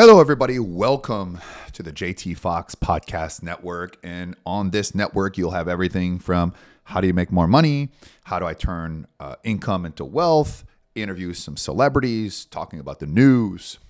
Hello, everybody. Welcome to the JT Foxx Podcast Network. And on this network, you'll have everything from how do you make more money? How do I turn uh, income into wealth? Interview some celebrities, talking about the news,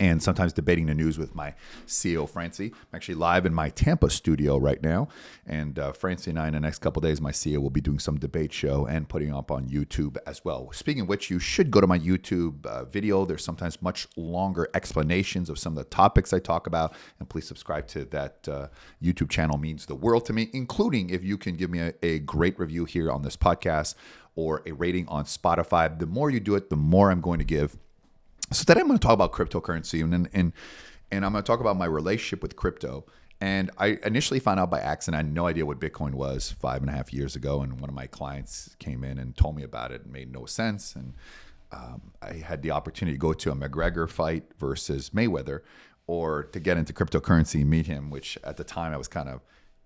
and sometimes debating the news with my CEO, Francie. I'm actually live in my Tampa studio right now. And uh, Francie and I, in the next couple days, my CEO will be doing some debate show and putting up on YouTube as well. Speaking of which, you should go to my YouTube uh, video. There's sometimes much longer explanations of some of the topics I talk about. And please subscribe to that uh, YouTube channel, means the world to me, including if you can give me a, a great review here on this podcast or a rating on Spotify. The more you do it, the more I'm going to give so today I'm going to talk about cryptocurrency and and and I'm going to talk about my relationship with crypto. And I initially found out by accident. I had no idea what Bitcoin was five and a half years ago. And one of my clients came in and told me about it. It made no sense. And um, I had the opportunity to go to a McGregor fight versus Mayweather, or to get into cryptocurrency and meet him. Which at the time I was kind of,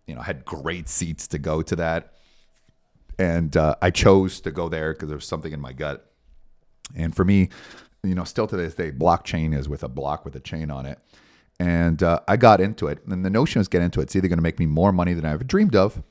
you know, had great seats to go to that. And uh, I chose to go there because there was something in my gut. And for me, you know, still to this day, blockchain is with a block with a chain on it. And uh, I got into it. And the notion was get into it. It's either going to make me more money than I ever dreamed of,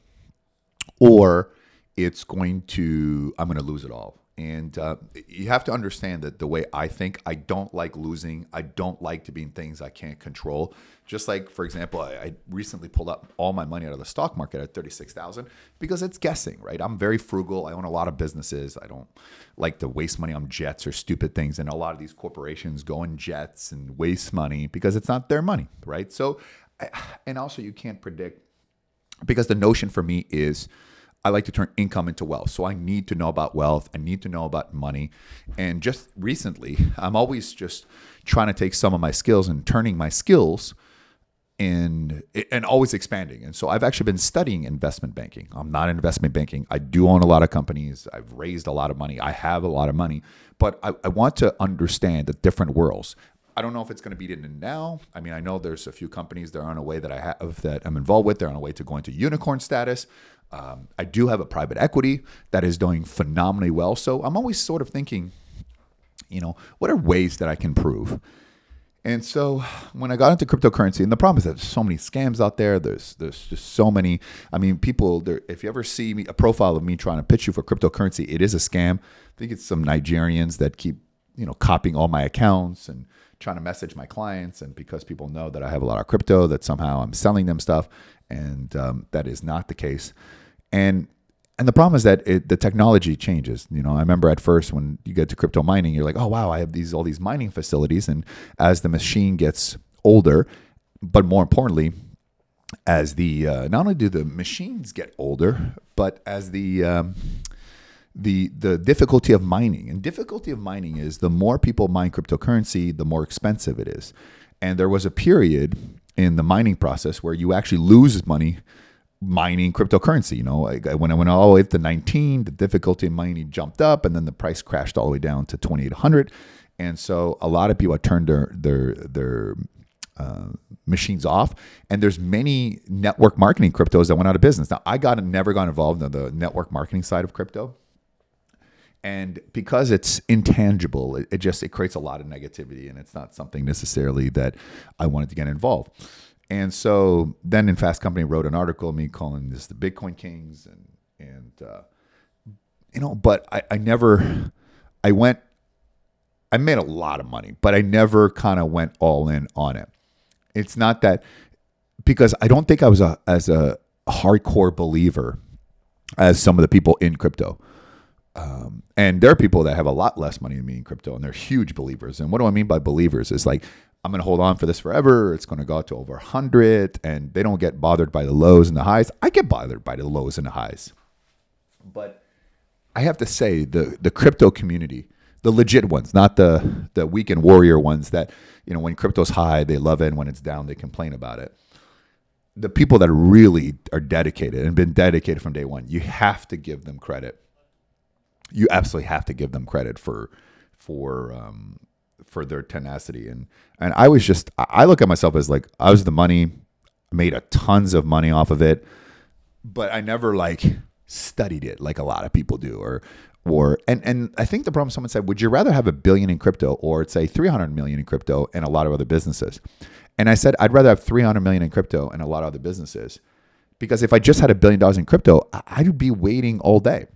or it's going to, I'm going to lose it all. And uh, you have to understand that the way I think, I don't like losing. I don't like to be in things I can't control. Just like, for example, I, I recently pulled up all my money out of the stock market at 36,000 because it's guessing, right? I'm very frugal. I own a lot of businesses. I don't like to waste money on jets or stupid things. And a lot of these corporations go in jets and waste money because it's not their money, right? So, and also you can't predict because the notion for me is, I like to turn income into wealth. So I need to know about wealth. I need to know about money. And just recently, I'm always just trying to take some of my skills and turning my skills and and always expanding. And so I've actually been studying investment banking. I'm not investment banking. I do own a lot of companies. I've raised a lot of money. I have a lot of money, but I, I want to understand the different worlds. I don't know if it's going to be in now. I mean, I know there's a few companies that are on a way that I have that I'm involved with. They're on a way to going to unicorn status. Um, I do have a private equity that is doing phenomenally well. So I'm always sort of thinking, you know, what are ways that I can prove? And so when I got into cryptocurrency, and the problem is there's so many scams out there. There's there's just so many. I mean, people. If you ever see me, a profile of me trying to pitch you for cryptocurrency, it is a scam. I think it's some Nigerians that keep you know copying all my accounts and trying to message my clients. And because people know that I have a lot of crypto, that somehow I'm selling them stuff, and um, that is not the case and and the problem is that it, the technology changes. You know, I remember at first when you get to crypto mining, you're like, oh wow, I have these all these mining facilities, and as the machine gets older, but more importantly, as the uh, not only do the machines get older, but as the um, the the difficulty of mining and difficulty of mining is the more people mine cryptocurrency, the more expensive it is. And there was a period in the mining process where you actually lose money mining cryptocurrency. You know, like when I went all the way up to 19, the difficulty in mining jumped up, and then the price crashed all the way down to 2,800. And so a lot of people turned their their their uh, machines off, and there's many network marketing cryptos that went out of business. Now I got never got involved in the network marketing side of crypto, and because it's intangible, it, it just it creates a lot of negativity, and it's not something necessarily that I wanted to get involved. And so then in Fast Company wrote an article me calling this the Bitcoin Kings and and uh, you know, but I, I never I went I made a lot of money, but I never kind of went all in on it. It's not that because I don't think I was a as a hardcore believer as some of the people in crypto. Um, and there are people that have a lot less money than me in crypto, and they're huge believers. And what do I mean by believers? Is like I'm going to hold on for this forever. It's going to go out to over 100, and they don't get bothered by the lows and the highs. I get bothered by the lows and the highs. But I have to say, the, the crypto community, the legit ones, not the, the weekend warrior ones that, you know, when crypto's high, they love it, and when it's down, they complain about it. The people that really are dedicated and been dedicated from day one, you have to give them credit. You absolutely have to give them credit for for um, for their tenacity and and I was just I look at myself as like I was the money made a tons of money off of it but I never like studied it like a lot of people do or or and and I think the problem someone said, would you rather have a billion in crypto or say 300 million in crypto and a lot of other businesses? And I said I'd rather have 300 million in crypto and a lot of other businesses because if I just had a billion dollars in crypto, I'd be waiting all day.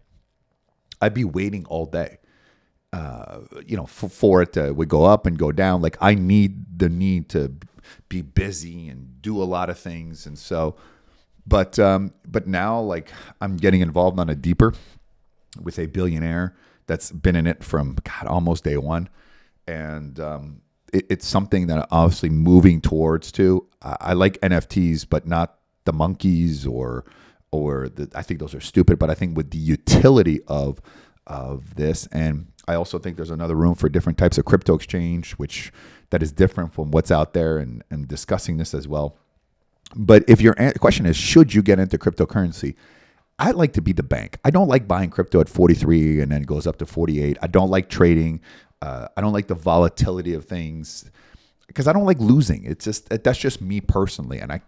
I'd be waiting all day. Uh, you know, for, for it to go up and go down. Like I need the need to be busy and do a lot of things, and so. But um, but now, like I'm getting involved on a deeper with a billionaire that's been in it from God almost day one, and um, it, it's something that I'm obviously moving towards too. I, I like NFTs, but not the monkeys or or the, I think those are stupid. But I think with the utility of of this. And I also think there's another room for different types of crypto exchange, which that is different from what's out there, and, and discussing this as well. But if your question is, should you get into cryptocurrency? I like to be the bank. I don't like buying crypto at 43 and then it goes up to 48. I don't like trading. Uh, I don't like the volatility of things because I don't like losing. It's just that's just me personally, and I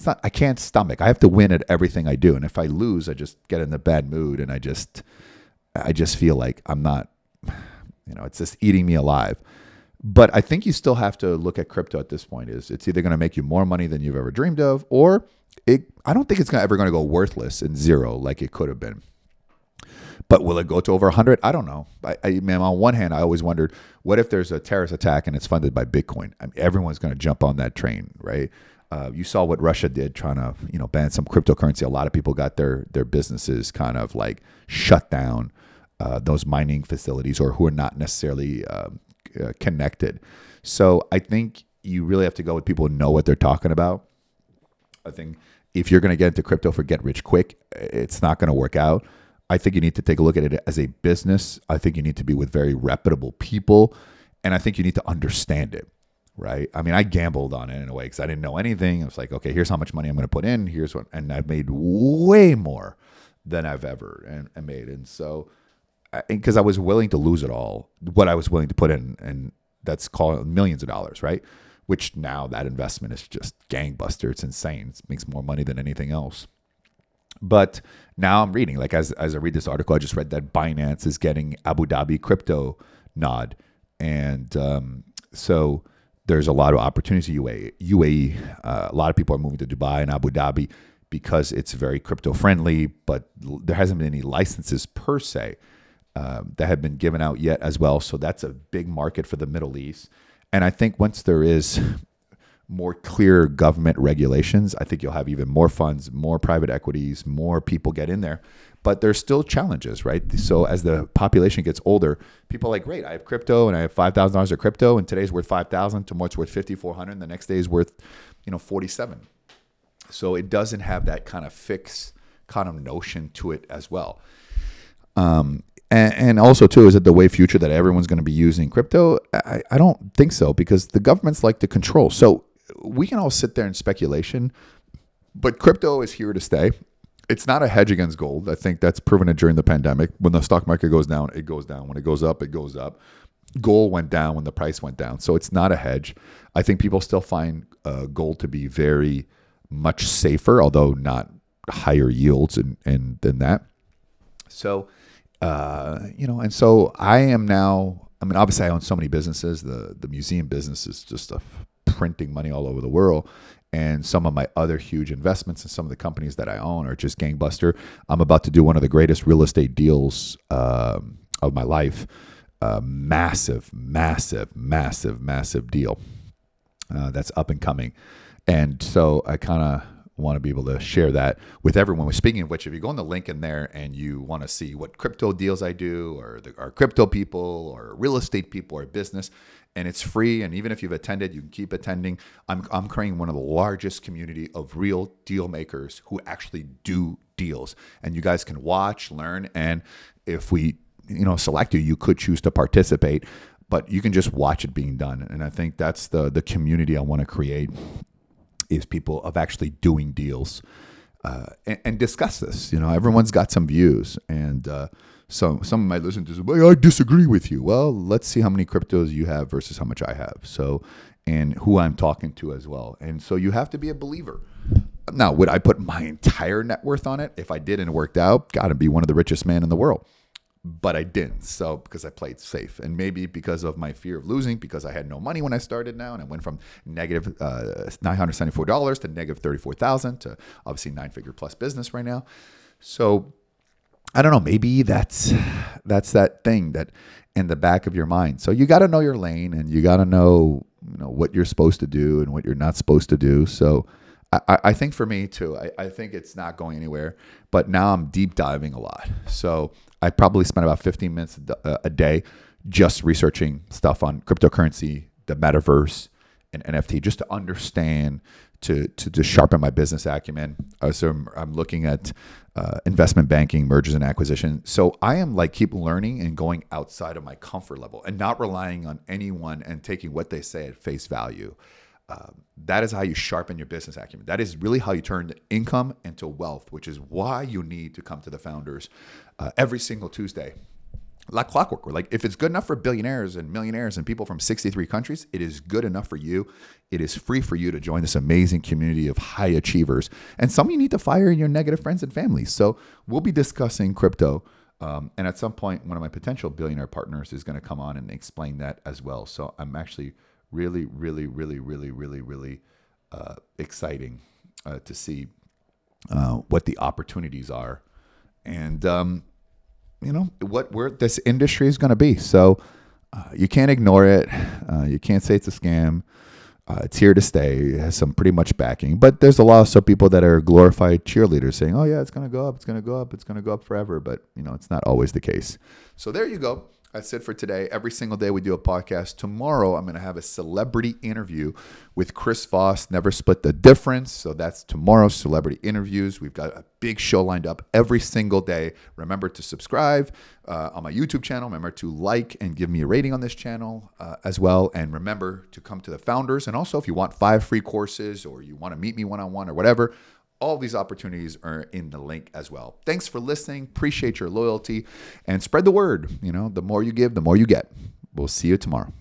it's not I can't stomach. I have to win at everything I do, and if I lose, I just get in a bad mood and I just I just feel like I'm not, you know, it's just eating me alive. But I think you still have to look at crypto at this point. Is it's either going to make you more money than you've ever dreamed of, or it. I don't think it's ever going to go worthless and zero like it could have been. But will it go to over 100? I don't know. I, I man, on one hand, I always wondered, what if there's a terrorist attack and it's funded by Bitcoin? I mean, everyone's going to jump on that train, right? Uh, you saw what Russia did, trying to you know ban some cryptocurrency. A lot of people got their their businesses kind of like shut down uh, those mining facilities or who are not necessarily uh, uh, connected. So I think you really have to go with people who know what they're talking about. I think if you're going to get into crypto for get rich quick, it's not going to work out. I think you need to take a look at it as a business. I think you need to be with very reputable people, and I think you need to understand it. Right? I mean, I gambled on it in a way because I didn't know anything. I was like, okay, here's how much money I'm going to put in. Here's what, and I've made way more than I've ever and, and made. And so because I was willing to lose it all, what I was willing to put in, and that's called millions of dollars, right? Which now that investment is just gangbuster. It's insane. It makes more money than anything else. But now I'm reading, like as as I read this article, I just read that Binance is getting Abu Dhabi crypto nod, and um, so there's a lot of opportunities. UAE, UAE, uh, a lot of people are moving to Dubai and Abu Dhabi because it's very crypto friendly, but there hasn't been any licenses per se um, that have been given out yet as well. So that's a big market for the Middle East. And I think once there is more clear government regulations, I think you'll have even more funds, more private equities, more people get in there. But there's still challenges, right? So as the population gets older, people are like, great, I have crypto and I have five thousand dollars of crypto, and today's worth five thousand, tomorrow it's worth fifty four hundred, and the next day is worth, you know, forty seven. So it doesn't have that kind of fixed kind of notion to it as well. Um, and, and also too is it the way future that everyone's going to be using crypto I, I don't think so because the governments like to control so we can all sit there in speculation but crypto is here to stay it's not a hedge against gold. I think that's proven it during the pandemic. When the stock market goes down it goes down. When it goes up it goes up. Gold went down when the price went down. So it's not a hedge. I think people still find uh, gold to be very much safer although not higher yields and, and than that. So uh, you know, and so I am now. I mean, obviously, I own so many businesses. The the museum business is just a printing money all over the world, and some of my other huge investments and some of the companies that I own are just gangbuster. I'm about to do one of the greatest real estate deals um, of my life. A massive, massive, massive, massive deal uh, that's up and coming, and so I kind of want to be able to share that with everyone. Speaking of which, if you go on the link in there and you want to see what crypto deals I do, or the, our crypto people, or real estate people, or business, and it's free. And even if you've attended, you can keep attending. I'm I'm creating one of the largest community of real deal makers who actually do deals, and you guys can watch, learn, and if we you know select you, you could choose to participate but you can just watch it being done and i think that's the the community i want to create is people of actually doing deals uh, and, and, discuss this. You know, everyone's got some views, and uh, so some might listen to, well, I disagree with you. Well, let's see how many cryptos you have versus how much I have. So, and who I'm talking to as well. And so you have to be a believer. Now, would I put my entire net worth on it? If I did and it worked out, got to be one of the richest men in the world. But I didn't. So because I played safe, and maybe because of my fear of losing, because I had no money when I started now, and I went from negative uh, nine hundred seventy four dollars to negative thirty four thousand to obviously nine figure plus business right now. So I don't know. Maybe that's that's that thing that in the back of your mind. So you got to know your lane, and you got to know you know what you're supposed to do and what you're not supposed to do. So I, I think for me too, I, I think it's not going anywhere. But now I'm deep diving a lot. So I probably spend about 15 minutes a day just researching stuff on cryptocurrency, the metaverse, and NFT, just to understand, to to, to sharpen my business acumen. Uh, so I'm, I'm looking at uh, investment banking, mergers and acquisition. So I am like keep learning and going outside of my comfort level and not relying on anyone and taking what they say at face value. That is how you sharpen your business acumen. That is really how you turn income into wealth, which is why you need to come to the founders uh, every single Tuesday. Like clockwork, like if it's good enough for billionaires and millionaires and people from 63 countries, it is good enough for you. It is free for you to join this amazing community of high achievers. And some you need to fire in your negative friends and family. So we'll be discussing crypto. Um, and at some point, one of my potential billionaire partners is going to come on and explain that as well. So I'm actually really, really, really, really, really, really uh, exciting uh, to see uh, what the opportunities are, and um, you know what where this industry is going to be. So uh, you can't ignore it. Uh, you can't say it's a scam. Uh, it's here to stay. It has some pretty much backing, but there's a lot of some people that are glorified cheerleaders saying, "Oh yeah, it's going to go up. It's going to go up. It's going to go up forever." But you know, it's not always the case. So there you go. That's it for today. Every single day we do a podcast. Tomorrow I'm going to have a celebrity interview with Chris Voss. Never split the difference. So that's tomorrow's celebrity interviews. We've got a big show lined up every single day. Remember to subscribe uh, on my YouTube channel. Remember to like and give me a rating on this channel uh, as well. And remember to come to the founders. And also, if you want five free courses or you want to meet me one on one or whatever, all these opportunities are in the link as well. Thanks for listening. Appreciate your loyalty and spread the word. You know, the more you give, the more you get. We'll see you tomorrow.